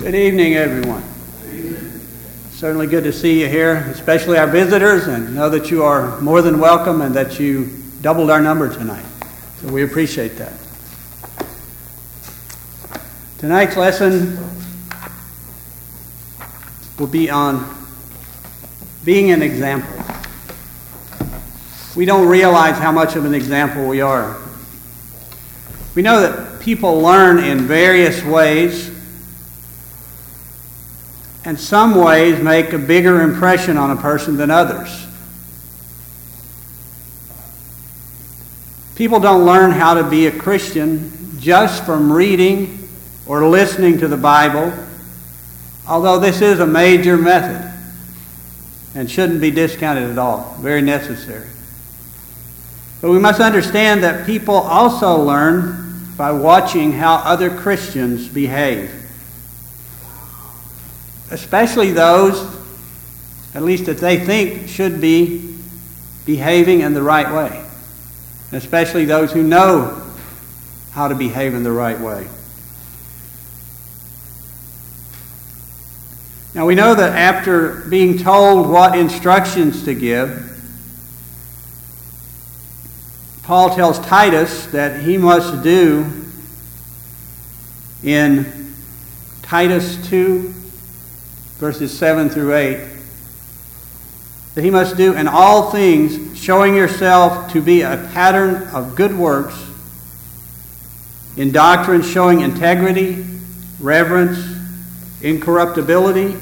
Good evening, everyone. Certainly good to see you here, especially our visitors, and know that you are more than welcome and that you doubled our number tonight. So we appreciate that. Tonight's lesson will be on being an example. We don't realize how much of an example we are. We know that people learn in various ways, and some ways make a bigger impression on a person than others. People don't learn how to be a Christian just from reading or listening to the Bible, although this is a major method and shouldn't be discounted at all. Very necessary. But we must understand that people also learn by watching how other Christians behave. Especially those, at least that they think should be behaving in the right way. Especially those who know how to behave in the right way. Now we know that after being told what instructions to give, Paul tells Titus that he must do in Titus 2, verses 7 through 8, that he must do in all things, showing yourself to be a pattern of good works, in doctrine showing integrity, reverence, incorruptibility,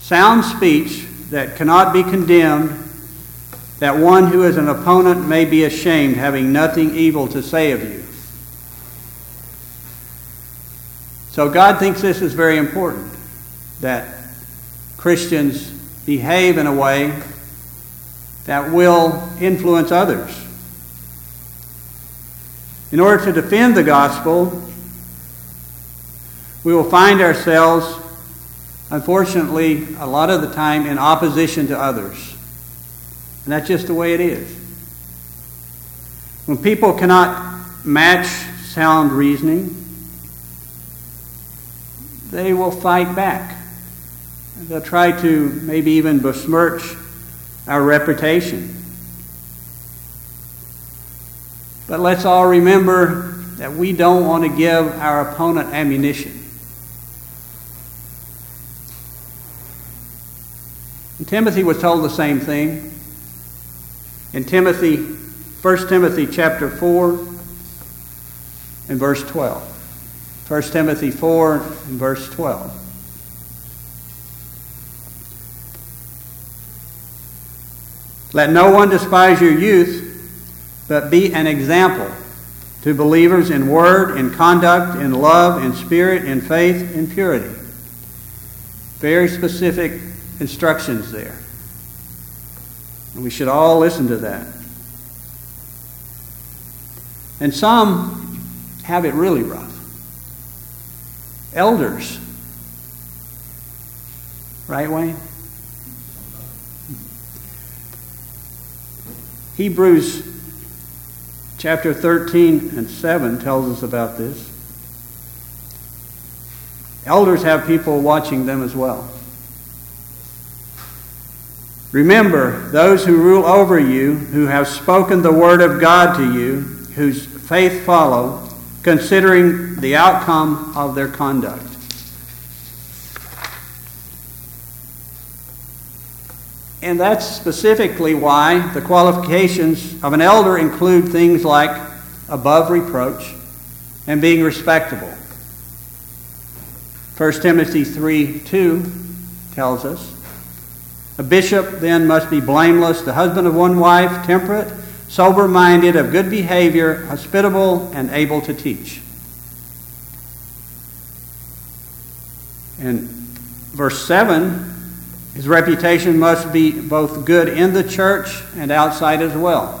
sound speech that cannot be condemned that one who is an opponent may be ashamed, having nothing evil to say of you. So God thinks this is very important that Christians behave in a way that will influence others. In order to defend the gospel, we will find ourselves, unfortunately, a lot of the time in opposition to others. And that's just the way it is. When people cannot match sound reasoning, they will fight back. They'll try to maybe even besmirch our reputation. But let's all remember that we don't want to give our opponent ammunition. And Timothy was told the same thing. In Timothy, 1 Timothy chapter 4 and verse 12. 1 Timothy 4 and verse 12. Let no one despise your youth, but be an example to believers in word, in conduct, in love, in spirit, in faith, in purity. Very specific instructions there. And we should all listen to that. And some have it really rough. Elders. Right, Wayne? Hebrews chapter 13 and 7 tells us about this. Elders have people watching them as well. Remember those who rule over you, who have spoken the word of God to you, whose faith follow, considering the outcome of their conduct. And that's specifically why the qualifications of an elder include things like above reproach and being respectable. 1 Timothy 3 2 tells us. A bishop then must be blameless, the husband of one wife, temperate, sober minded, of good behavior, hospitable, and able to teach. And verse 7, his reputation must be both good in the church and outside as well.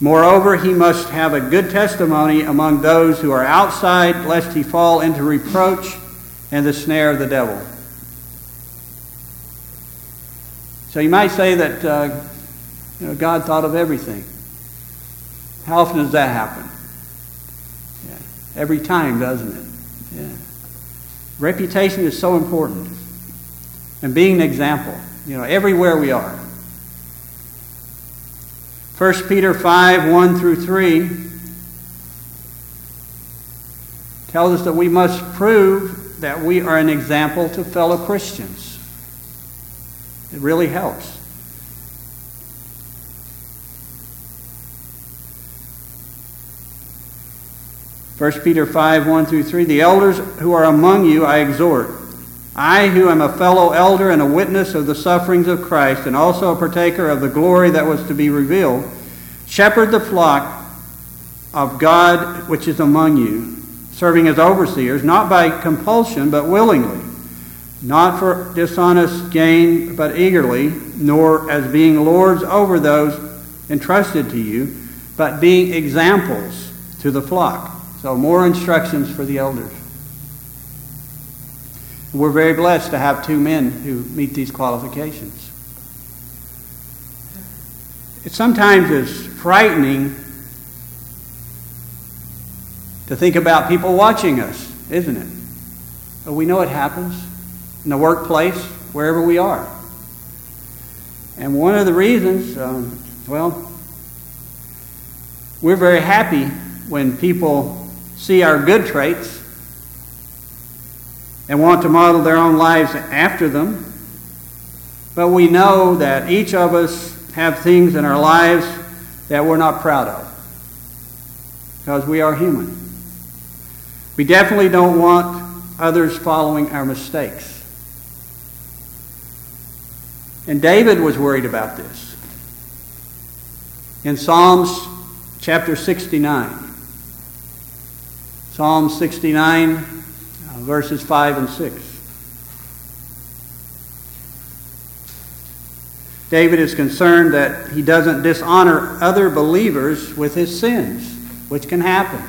Moreover, he must have a good testimony among those who are outside, lest he fall into reproach and the snare of the devil. So you might say that uh, you know, God thought of everything. How often does that happen? every time, doesn't it? Yeah. Reputation is so important. And being an example, you know, everywhere we are. 1 Peter 5 1 through 3 tells us that we must prove that we are an example to fellow Christians. It really helps. 1 Peter 5 1 through 3 The elders who are among you I exhort. I, who am a fellow elder and a witness of the sufferings of Christ, and also a partaker of the glory that was to be revealed, shepherd the flock of God which is among you, serving as overseers, not by compulsion, but willingly, not for dishonest gain, but eagerly, nor as being lords over those entrusted to you, but being examples to the flock. So, more instructions for the elders. We're very blessed to have two men who meet these qualifications. It sometimes is frightening to think about people watching us, isn't it? But we know it happens in the workplace, wherever we are. And one of the reasons, um, well, we're very happy when people see our good traits and want to model their own lives after them. But we know that each of us have things in our lives that we're not proud of because we are human. We definitely don't want others following our mistakes. And David was worried about this. In Psalms chapter 69, Psalm 69, uh, verses 5 and 6. David is concerned that he doesn't dishonor other believers with his sins, which can happen.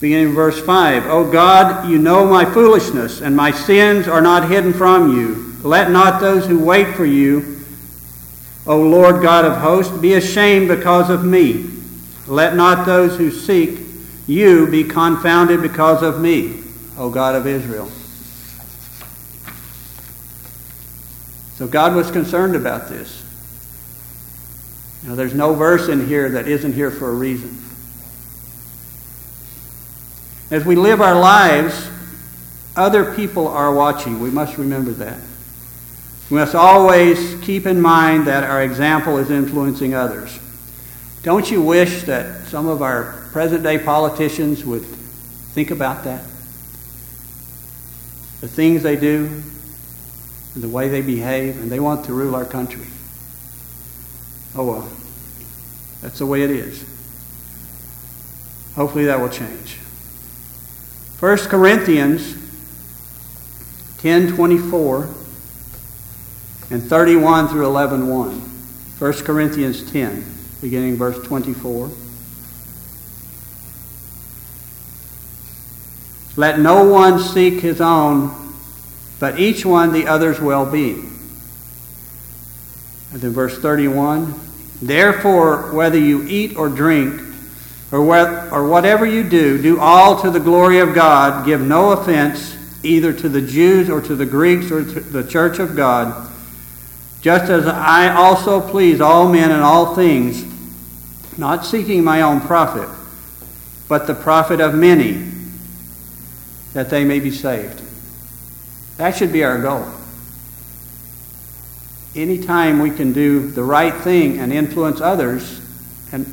Beginning in verse 5 O God, you know my foolishness, and my sins are not hidden from you. Let not those who wait for you, O Lord God of hosts, be ashamed because of me. Let not those who seek you be confounded because of me, O God of Israel. So God was concerned about this. Now, there's no verse in here that isn't here for a reason. As we live our lives, other people are watching. We must remember that. We must always keep in mind that our example is influencing others. Don't you wish that some of our present day politicians would think about that? The things they do, and the way they behave, and they want to rule our country. Oh well, that's the way it is. Hopefully that will change. 1 Corinthians 10:24 and 31 through 11:1. 1 Corinthians 10 beginning verse 24. Let no one seek his own, but each one the other's well being. And then verse 31 Therefore, whether you eat or drink, or, what, or whatever you do, do all to the glory of God. Give no offense either to the Jews or to the Greeks or to the church of God, just as I also please all men in all things not seeking my own profit, but the profit of many, that they may be saved. That should be our goal. Anytime we can do the right thing and influence others, and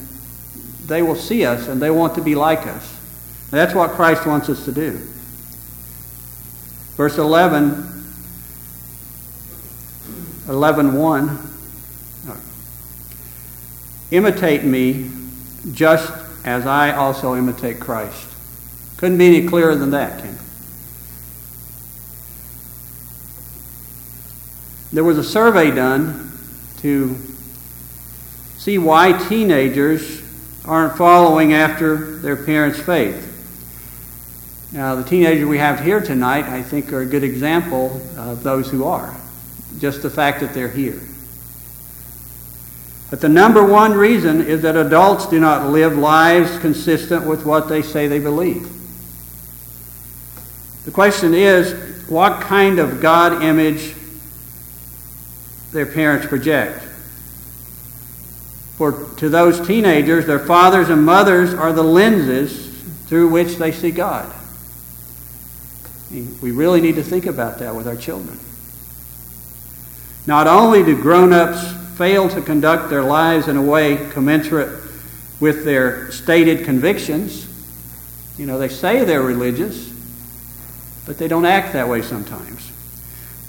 they will see us and they want to be like us. that's what Christ wants us to do. Verse 11, 11 1. Imitate me just as I also imitate Christ. Couldn't be any clearer than that, can There was a survey done to see why teenagers aren't following after their parents' faith. Now, the teenagers we have here tonight, I think, are a good example of those who are. Just the fact that they're here. But the number one reason is that adults do not live lives consistent with what they say they believe. The question is what kind of God image their parents project. For to those teenagers, their fathers and mothers are the lenses through which they see God. We really need to think about that with our children. Not only do grown ups fail to conduct their lives in a way commensurate with their stated convictions, you know, they say they're religious, but they don't act that way sometimes.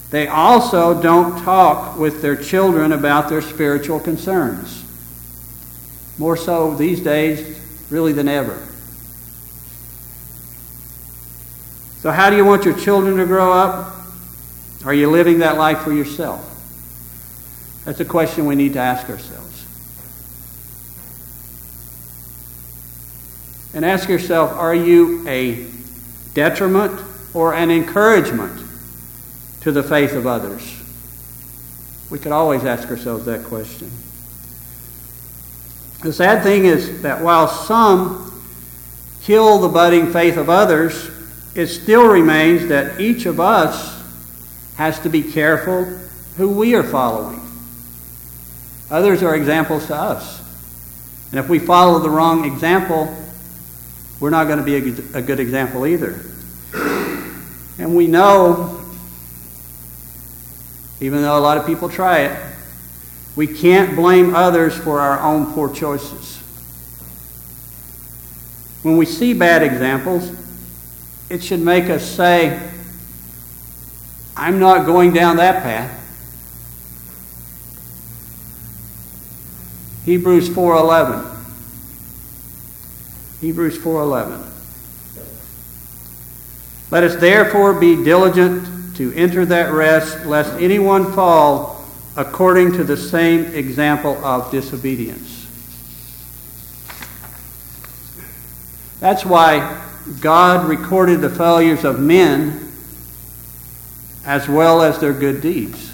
They also don't talk with their children about their spiritual concerns. More so these days, really, than ever. So, how do you want your children to grow up? Are you living that life for yourself? That's a question we need to ask ourselves. And ask yourself are you a detriment or an encouragement to the faith of others? We could always ask ourselves that question. The sad thing is that while some kill the budding faith of others, it still remains that each of us has to be careful who we are following. Others are examples to us. And if we follow the wrong example, we're not going to be a, good example either. And we know, even though a lot of people try it, we can't blame others for our own poor choices. When we see bad examples, it should make us say, I'm not going down that path. Hebrews 4:11. Hebrews 4:11. Let us therefore be diligent to enter that rest lest anyone fall according to the same example of disobedience. That's why God recorded the failures of men as well as their good deeds.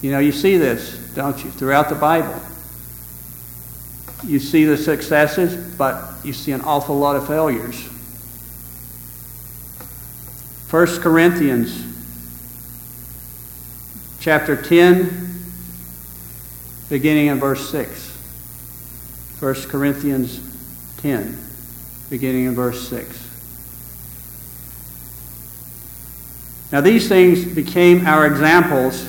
You know, you see this, don't you, throughout the Bible. You see the successes, but you see an awful lot of failures. 1 Corinthians chapter 10, beginning in verse 6. 1 Corinthians 10 beginning in verse 6. Now, these things became our examples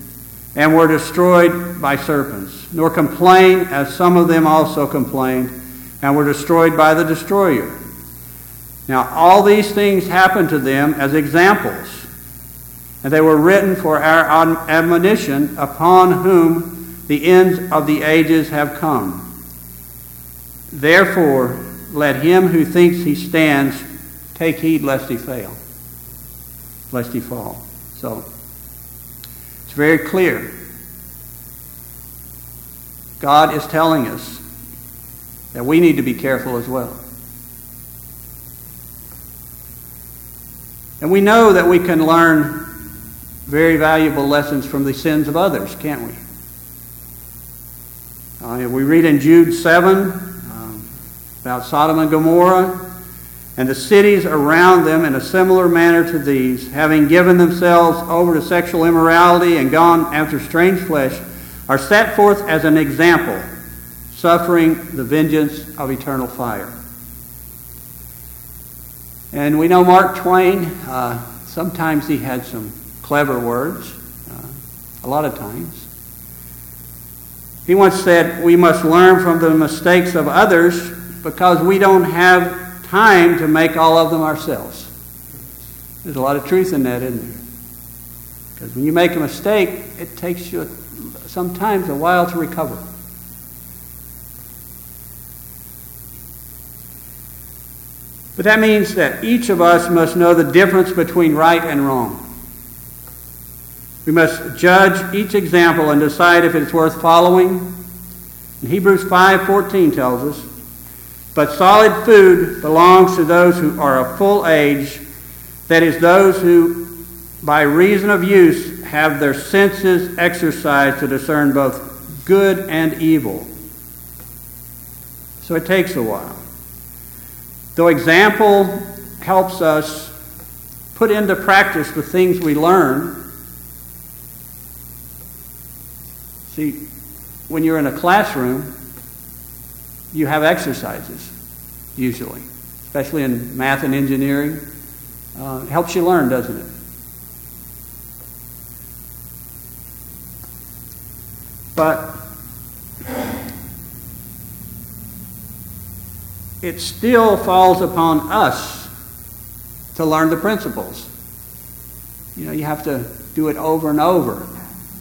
and were destroyed by serpents. Nor complain, as some of them also complained, and were destroyed by the destroyer. Now, all these things happened to them as examples, and they were written for our admonition, upon whom the ends of the ages have come. Therefore, let him who thinks he stands Take heed lest he fail, lest he fall. So, it's very clear. God is telling us that we need to be careful as well. And we know that we can learn very valuable lessons from the sins of others, can't we? Uh, we read in Jude 7 um, about Sodom and Gomorrah and the cities around them in a similar manner to these, having given themselves over to sexual immorality and gone after strange flesh, are set forth as an example, suffering the vengeance of eternal fire. And we know Mark Twain, uh, sometimes he had some clever words, uh, a lot of times. He once said, We must learn from the mistakes of others because we don't have time to make all of them ourselves. There's a lot of truth in that, isn't there? Because when you make a mistake, it takes you sometimes a while to recover. But that means that each of us must know the difference between right and wrong. We must judge each example and decide if it's worth following. And Hebrews 5:14 tells us, "But solid food belongs to those who are of full age, that is those who by reason of use have their senses exercised to discern both good and evil." So it takes a while. Though example helps us put into practice the things we learn, See, when you're in a classroom, you have exercises, usually, especially in math and engineering. Uh, helps you learn, doesn't it? But it still falls upon us to learn the principles. You know, you have to do it over and over.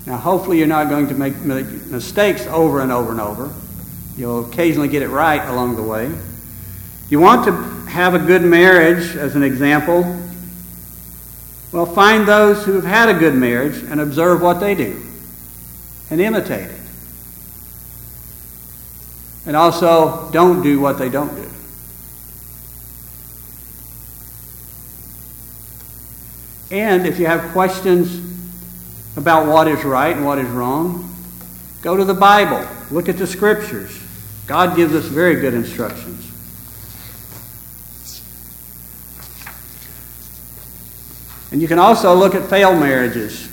Now, hopefully, you're not going to make mistakes over and over and over. You'll occasionally get it right along the way. You want to have a good marriage, as an example. Well, find those who have had a good marriage and observe what they do and imitate it. And also, don't do what they don't do. And if you have questions about what is right and what is wrong, go to the Bible. Look at the Scriptures. God gives us very good instructions. And you can also look at failed marriages.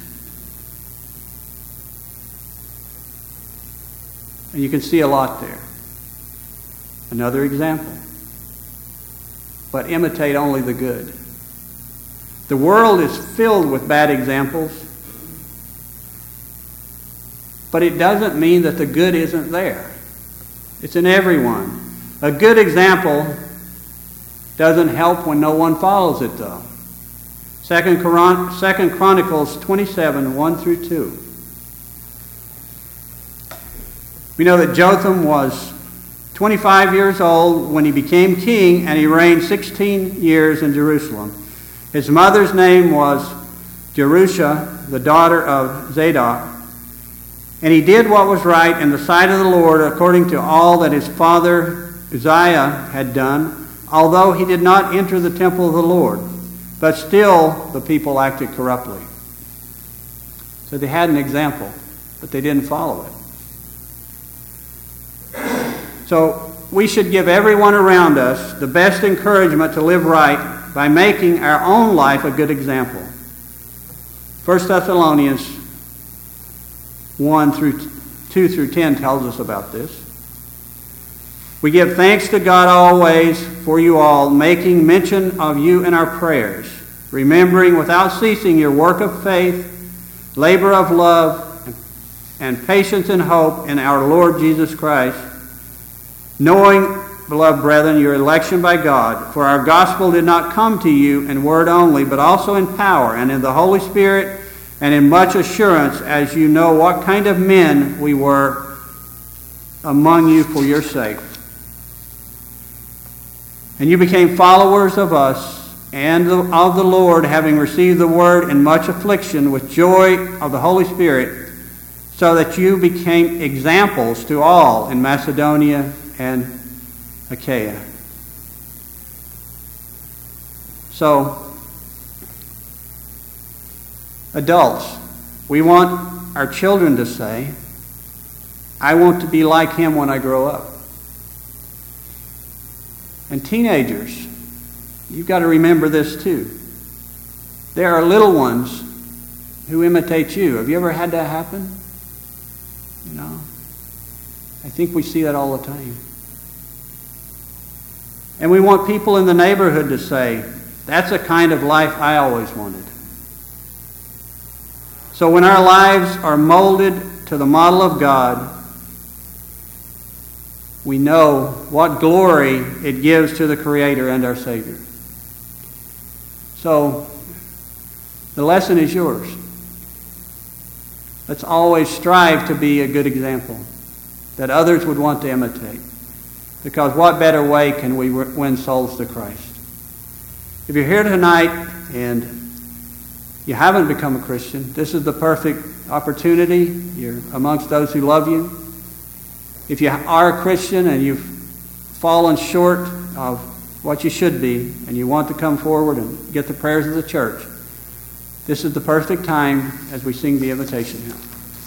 And you can see a lot there. Another example. But imitate only the good. The world is filled with bad examples. But it doesn't mean that the good isn't there. It's in everyone. A good example doesn't help when no one follows it, though. Second, Chronicles 27, 1 through 2. We know that Jotham was 25 years old when he became king, and he reigned 16 years in Jerusalem. His mother's name was Jerusha, the daughter of Zadok. And he did what was right in the sight of the Lord according to all that his father Uzziah had done, although he did not enter the temple of the Lord. But still the people acted corruptly. So they had an example, but they didn't follow it. So we should give everyone around us the best encouragement to live right by making our own life a good example. 1 Thessalonians 1 through 2 through 10 tells us about this. We give thanks to God always for you all, making mention of you in our prayers, remembering without ceasing your work of faith, labor of love, and patience and hope in our Lord Jesus Christ, knowing, beloved brethren, your election by God. For our gospel did not come to you in word only, but also in power and in the Holy Spirit and in much assurance, as you know what kind of men we were among you for your sake. And you became followers of us and of the Lord, having received the word in much affliction with joy of the Holy Spirit, so that you became examples to all in Macedonia and Achaia. So, Adults, we want our children to say, I want to be like him when I grow up. And teenagers, you've got to remember this too. There are little ones who imitate you. Have you ever had that happen? You know? I think we see that all the time. And we want people in the neighborhood to say, that's a kind of life I always wanted. So when our lives are molded to the model of God, we know what glory it gives to the Creator and our Savior. So the lesson is yours. Let's always strive to be a good example that others would want to imitate. Because what better way can we win souls to Christ? If you're here tonight and you haven't become a Christian, this is the perfect opportunity. You're amongst those who love you. If you are a Christian and you've fallen short of what you should be and you want to come forward and get the prayers of the church, this is the perfect time as we sing the invitation hymn.